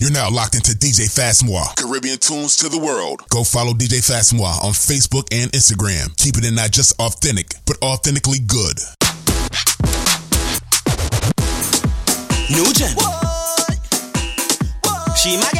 You're now locked into DJ Fastmoir. Caribbean tunes to the world. Go follow DJ Fastmoir on Facebook and Instagram. Keep it in not just authentic, but authentically good. New Gen. She my.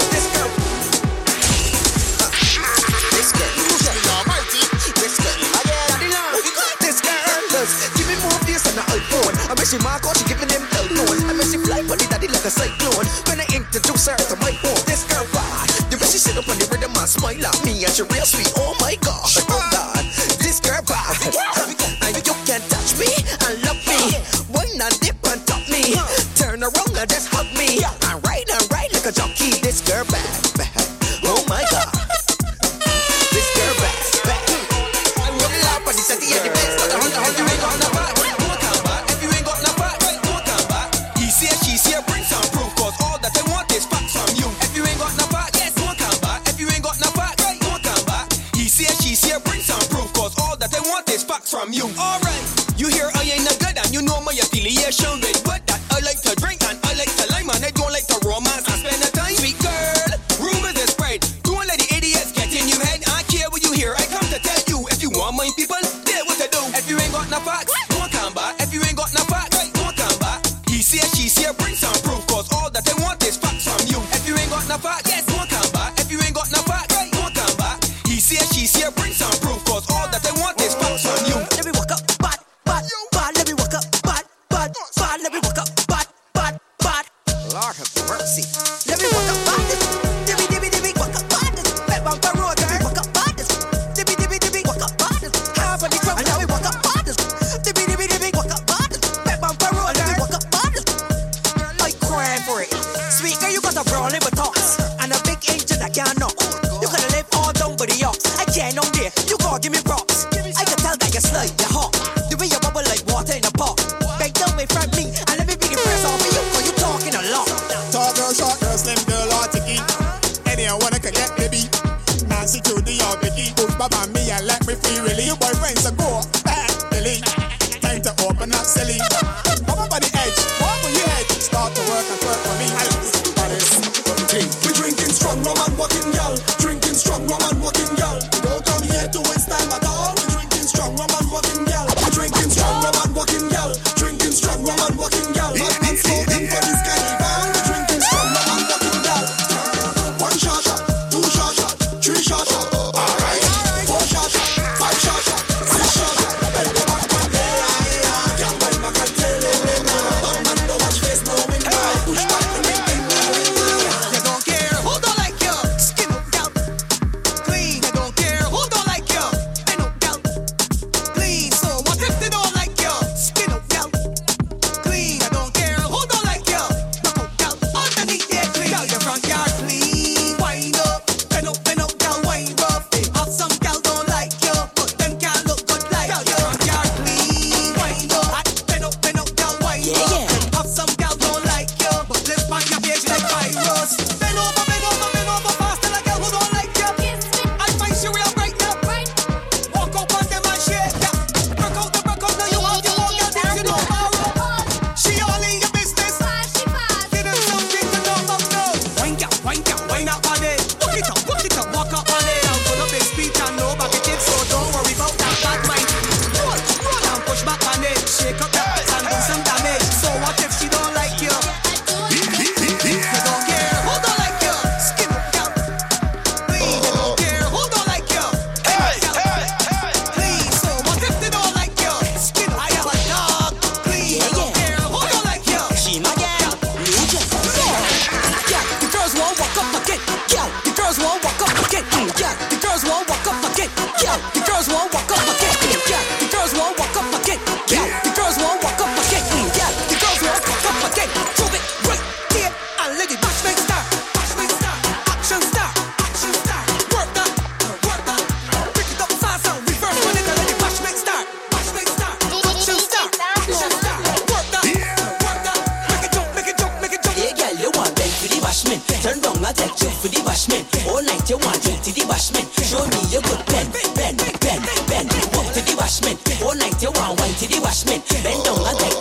When she mark out, she giving them the load. I mean, she fly for the daddy like a cyclone. When I introduce her to my home, this girl bad. The way she sit up on the rhythm and smile at me, and she real sweet. Oh my gosh. oh god, this girl bad. And you can't touch me and love me. Why not dip and top me? Turn around and just hug me. And ride and ride like a jockey. This girl bad. show that make me feel really. Your boyfriend's a bend, bend, bend, walk to the washman. All night you want to the washman. Bend down and take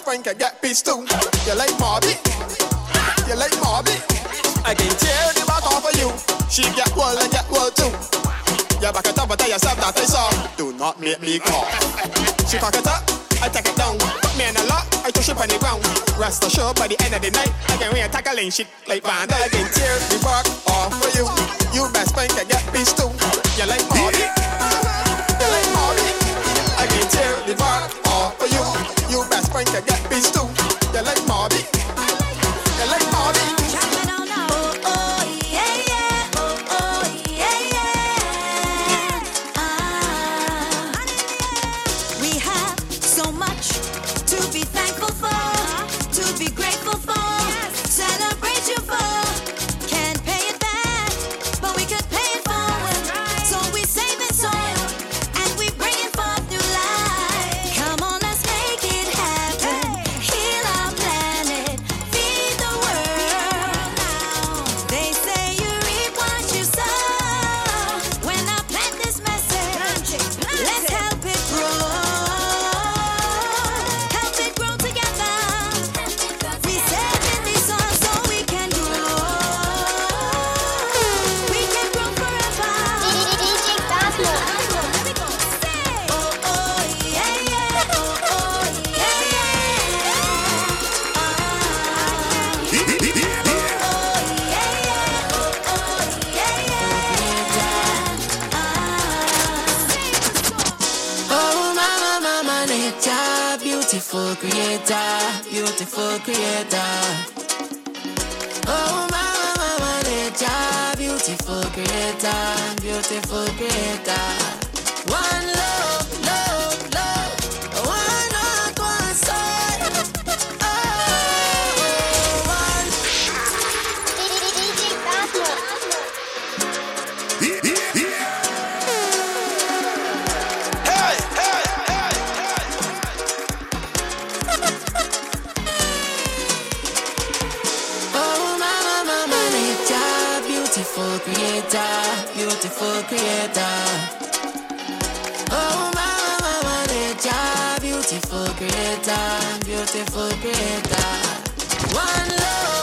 Spain can get peace too. You like Marby? You like Marby? I can tear the back off of you. She get well and get well too. You back it up and tell yourself that it's all. Do not make me call. She cock it up, I take it down. Put me in a lot, I touch it on the ground. Rest assured by the end of the night, I can wear tackling shit like Van I can tear the back off of you. creator, beautiful creator. One love.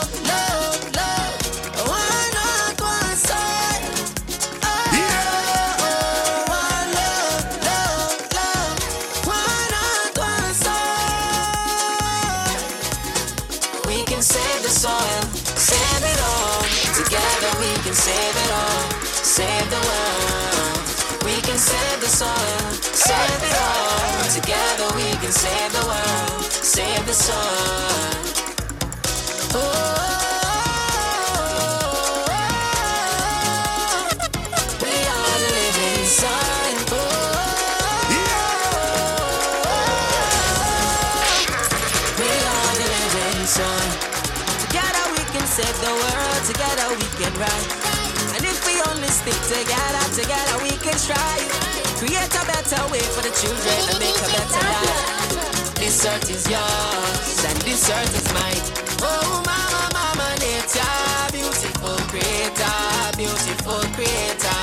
it together, together we can strive. Create a better way for the children and make a better life. This earth is yours and this earth is mine. Oh, mama, mama, nature, beautiful creator, beautiful creator.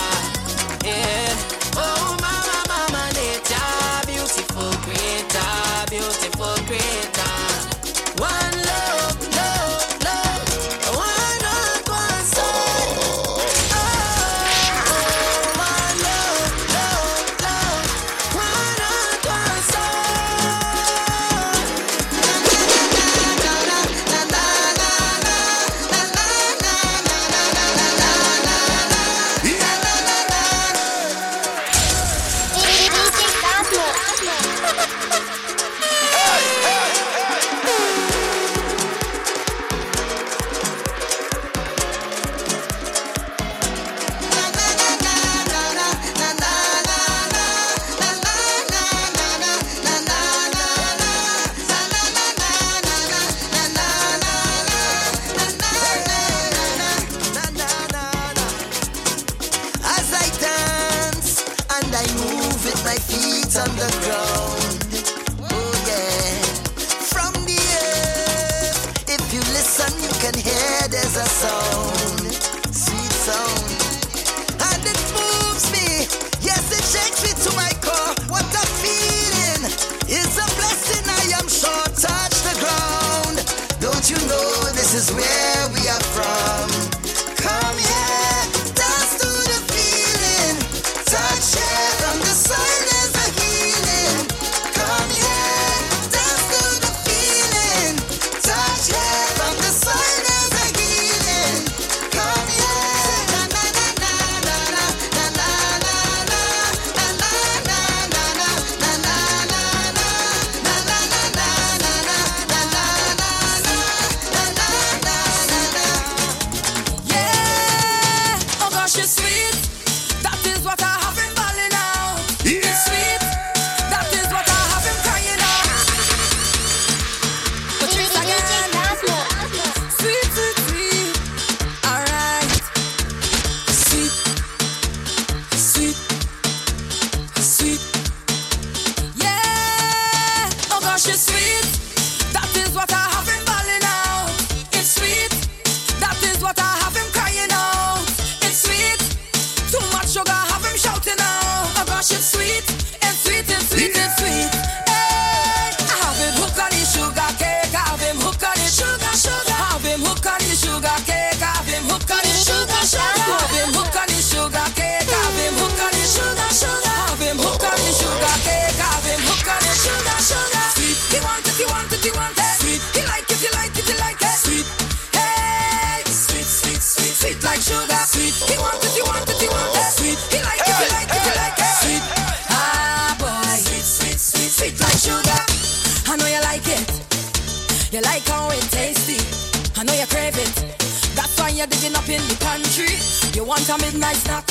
in the country. You want a midnight snack,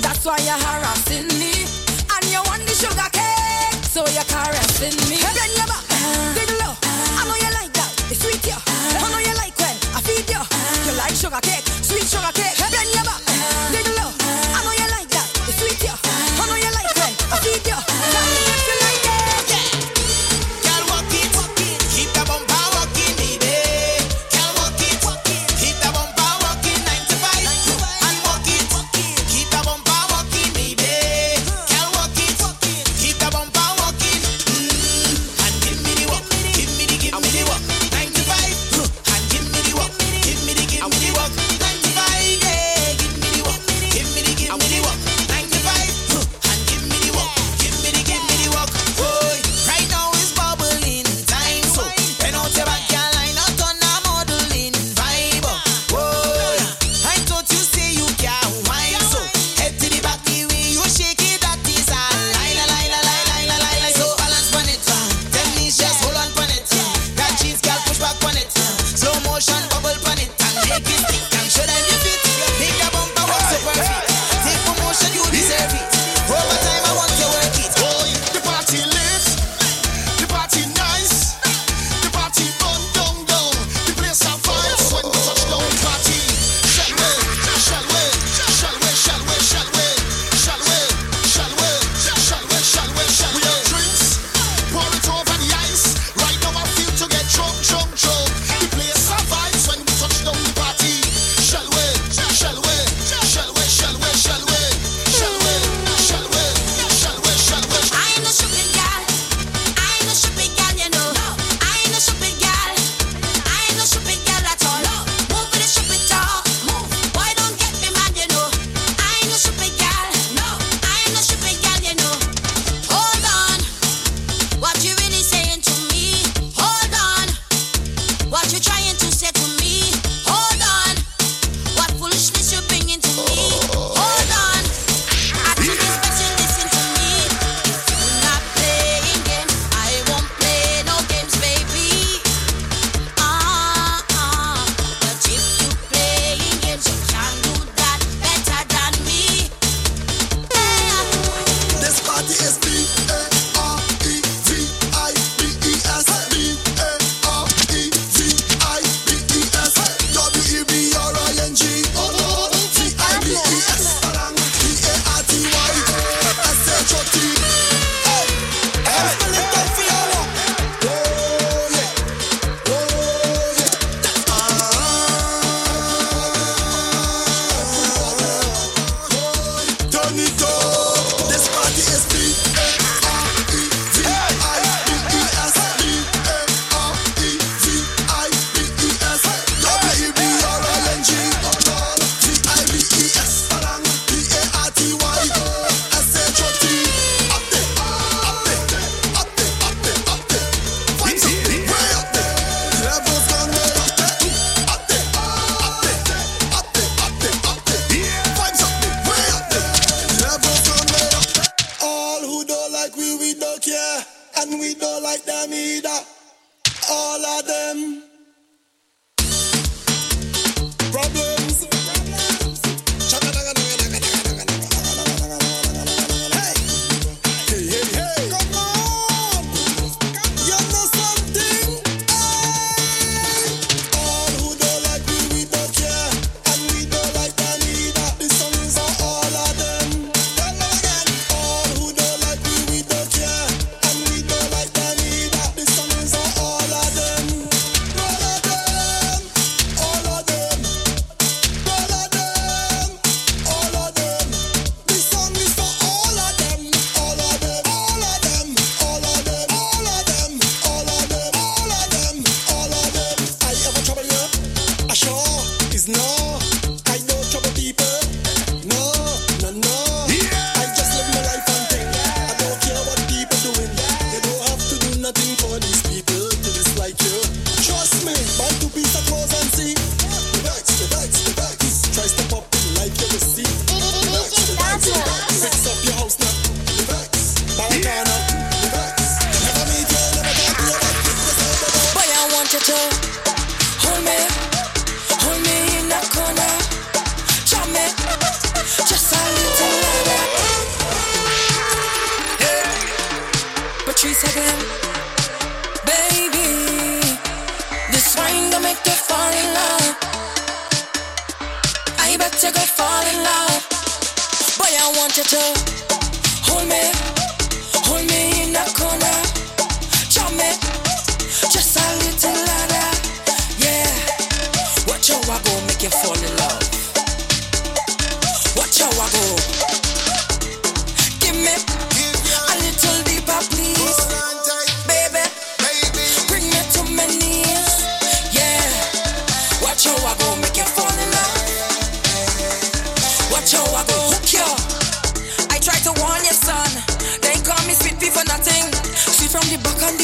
that's why you're harassing me. And you want the sugar cake, so you're caressing me. Bend your back, uh, dig low. Uh, I know you like that, it's sweet, yeah. Uh, I know you like when I feed you. You like sugar cake, sweet sugar cake. Bend your back.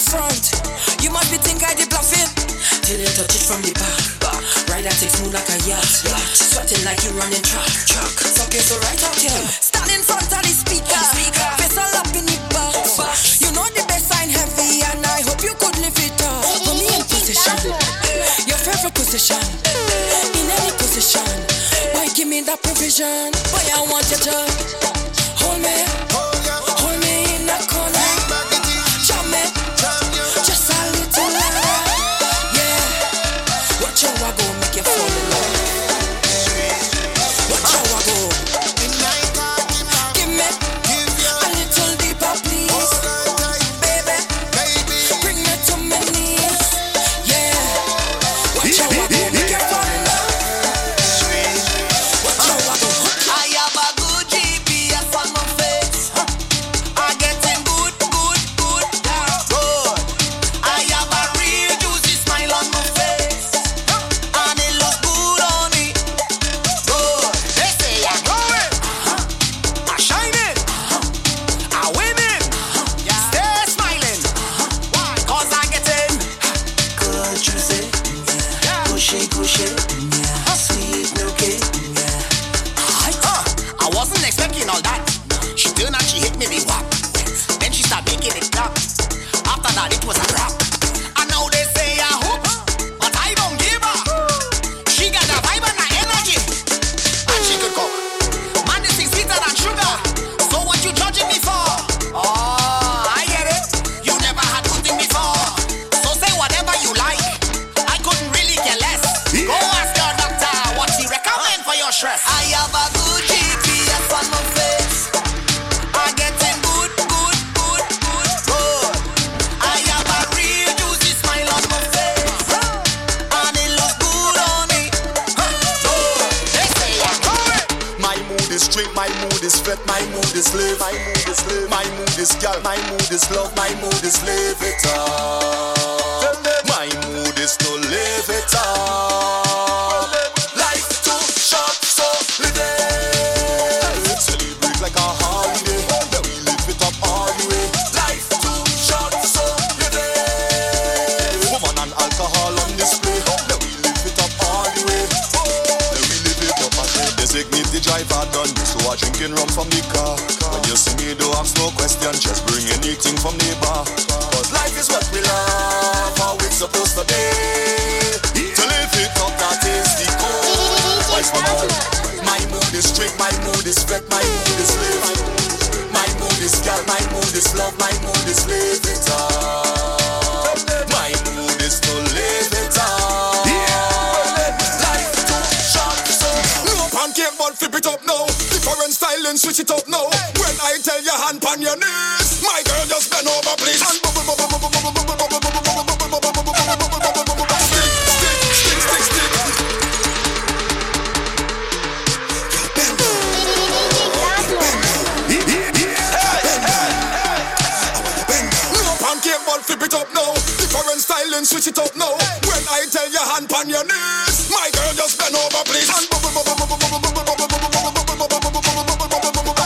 front. You must be think I did bluffing. Till you touch it from the back. Right that takes me like a yacht. Sweating like you're running track. Truck. Fuck you so right out here. Stand in front of the speaker. Face all up in the back. You know the best sign heavy and I hope you could live it up. Put me in position. Your favorite position. In any position. Why give me that provision? Boy, I want your job. My mood is gal, my mood is love, my mood is live it up. My mood is to live it up. from neighbor. Cause life is what we love, how it's supposed to be. To live it up, that is the code. My mood is straight, my mood is fret, my mood is live. My mood is gal, my mood is love, my mood is live it up. My mood is to live it up. Life too short, so no pancake, but flip it up now. Different style and switch it up now. When I tell you hand pan your knees. switch it up now. When I tell you hand on your knees, my girl just bend over please. And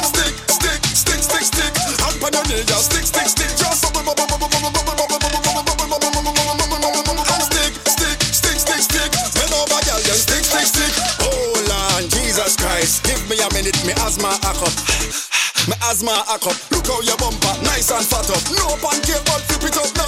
stick, stick, stick, stick, stick. Hand on your knee, just stick, stick, stick, just. Give me a minute, me asthma a cup. Me asthma a cup. Look how your bumper, nice and fat up. No pancake, but flip it up.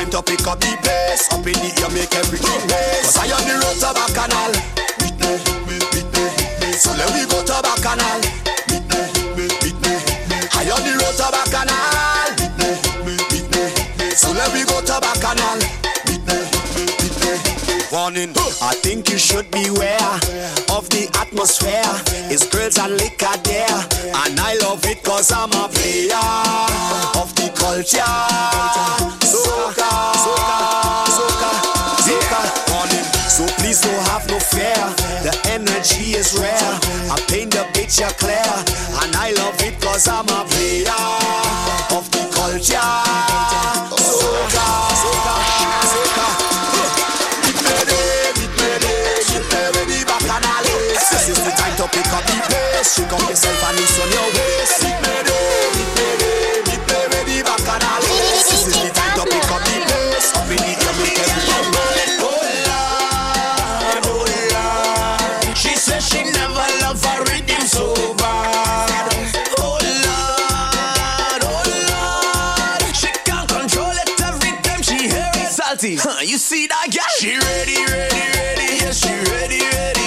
time to pick up the bass. Up in the air, make everything bass. Cause I on the road to Bacchanal. Meet me, meet me, meet me. So let me go to Bacchanal. Meet me, meet me, meet me. I on the road to Bacchanal. Meet me, meet me, meet me. So let me go to Bacchanal. Meet me, meet me, meet me. Warning, I think you should beware of the atmosphere. It's girls and liquor there, and I love it cause I'm a player of the culture. Soca. So please don't have no fear. The energy is rare. I paint the picture clear. And I love it cause I'm a player of the culture. Soca, soca, soca. This is the time to pick up the pace. Shake up yourself and loosen your waist. This is the time to pick up the pace. Up in the air, panties. Huh, you see that guy? She ready, ready, ready. Yeah, she ready, ready.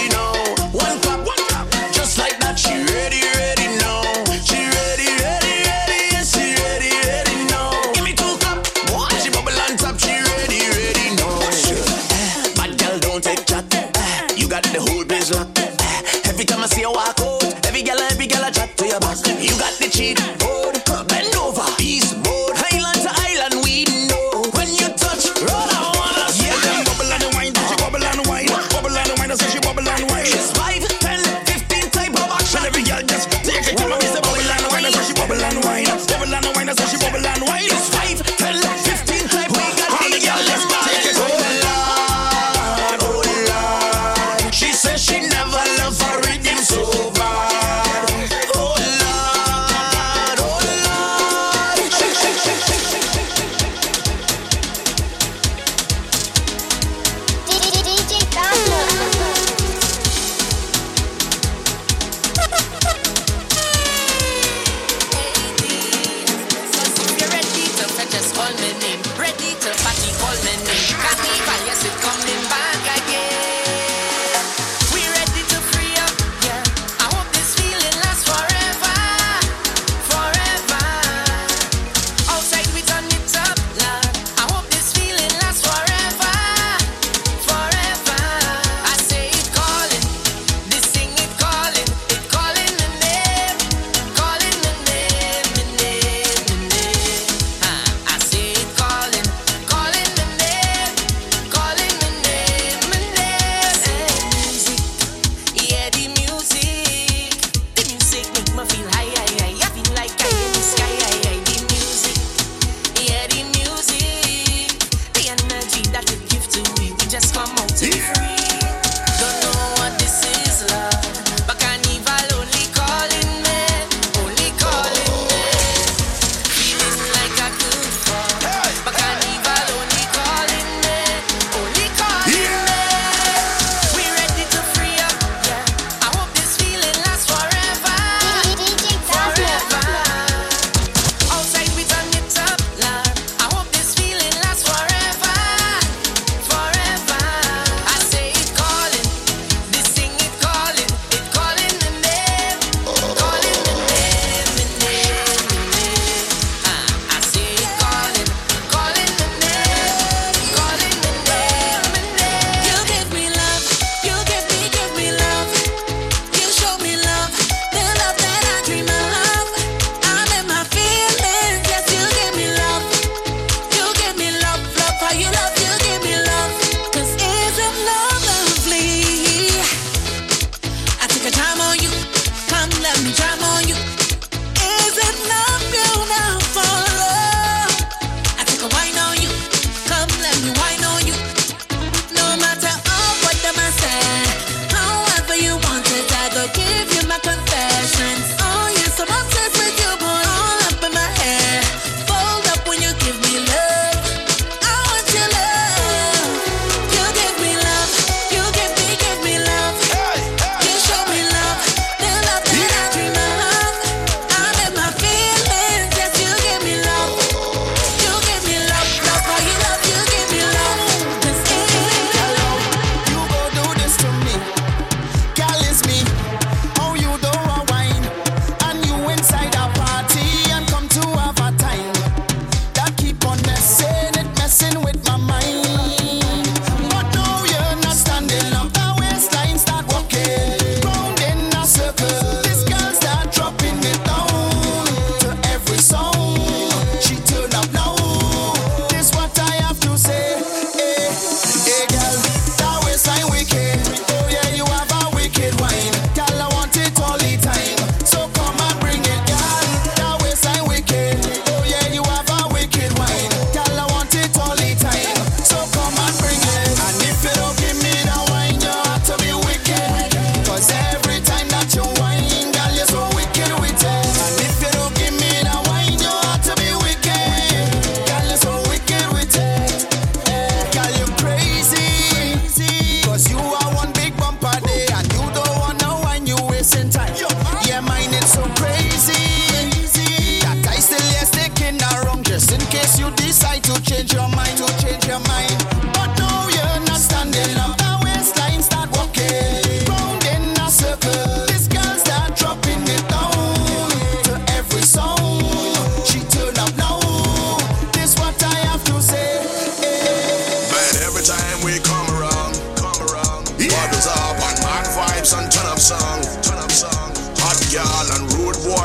decide to change your mind, to change your mind. But no, you're not standing up.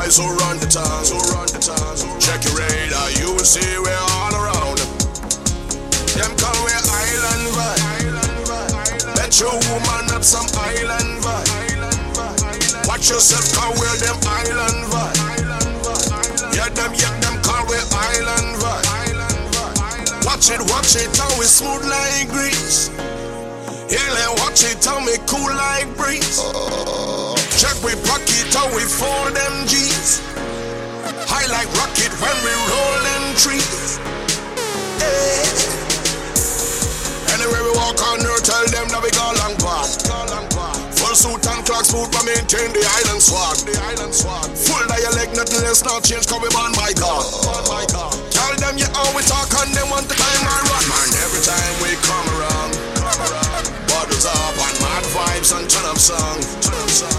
Boys who run the town, who run the town. Check your radar, you will see we're all around. Them call we island vibe. Bet your woman up some island vibe. Watch yourself, call we them island vibe. Yeah, them, yeah, them call we island vibe. Watch it, watch it, how we smooth like grease. Yeah, let watch it, how me cool like breeze. Check we pocket, how we fold them G's. High like rocket when we roll them trees. Hey. Anywhere we walk on earth, tell them that we go long path. Full suit and clocks, food, but maintain the island swag. The island swag. Full dialect, nothing less, not change, cause we born by God. Tell them you we talk and them want the time I rock. Man, every time we come around, come around. Bottles up and mad vibes and turn up song. Turn up song.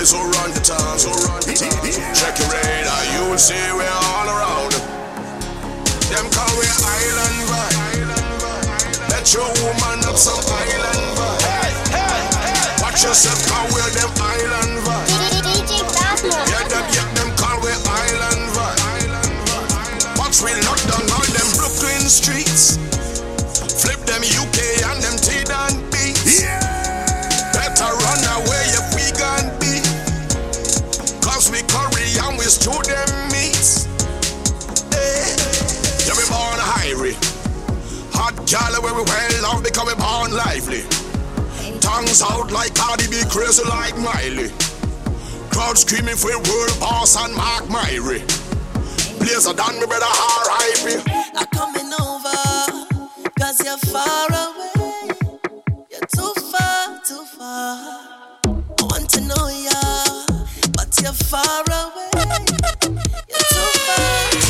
Hot girl and rude boys oh, who run the town. Who oh, run the town. Check your radar, you will see we're all around. Them call we island vibe. Let your woman up some island vibe. Watch yourself, call we them island vibe. Yeah, them, yeah, them call we island vibe. Watch we lock down all them Brooklyn streets. Flip them UK because we born lively. Tongues out like Cardi B, crazy like Miley. Crowd screaming for a world boss and Mark Myrie. Blazer done me better R.I.P. I'm coming over, cause you're far away. You're too far, too far. I want to know ya, but you're far away. You're too far.